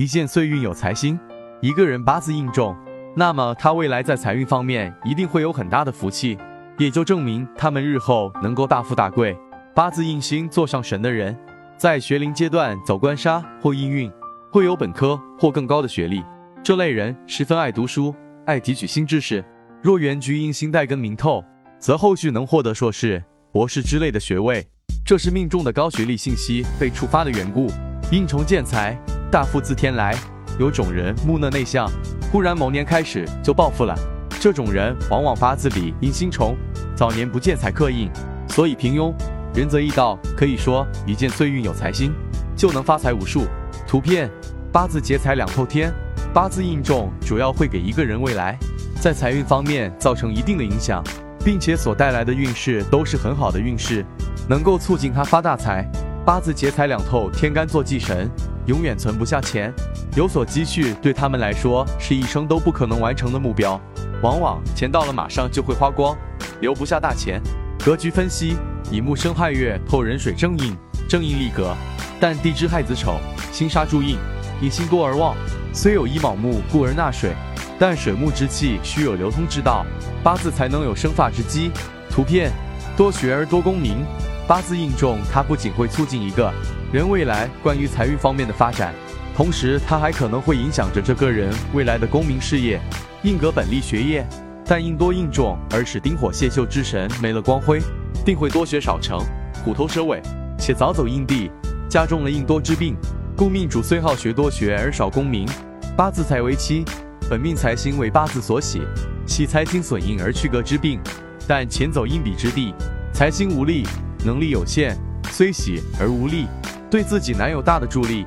一见岁运有财星，一个人八字硬重，那么他未来在财运方面一定会有很大的福气，也就证明他们日后能够大富大贵。八字硬星坐上神的人，在学龄阶段走官杀或应运，会有本科或更高的学历。这类人十分爱读书，爱提取新知识。若原局硬星带根明透，则后续能获得硕士、博士之类的学位，这是命中的高学历信息被触发的缘故。应冲见财。大富自天来，有种人木讷内向，忽然某年开始就暴富了。这种人往往八字里因星重，早年不见财克印，所以平庸。仁则易道，可以说一见岁运有财星，就能发财无数。图片八字劫财两透天，八字印重主要会给一个人未来在财运方面造成一定的影响，并且所带来的运势都是很好的运势，能够促进他发大财。八字劫财两透天干做忌神。永远存不下钱，有所积蓄对他们来说是一生都不可能完成的目标，往往钱到了马上就会花光，留不下大钱。格局分析：乙木生亥月透壬水正印，正印立格，但地支亥子丑星杀助印，一星多而旺，虽有乙卯木故而纳水，但水木之气须有流通之道，八字才能有生发之机。图片多学而多功名，八字印重，它不仅会促进一个。人未来关于财运方面的发展，同时它还可能会影响着这个人未来的功名事业。印格本利学业，但印多印重而使丁火泄秀之神没了光辉，定会多学少成，虎头蛇尾，且早走印地，加重了印多之病。故命主虽好学多学而少功名，八字财为妻，本命财星为八字所喜，喜财星损印而去格之病，但前走印比之地，财星无力，能力有限，虽喜而无力。对自己难有大的助力，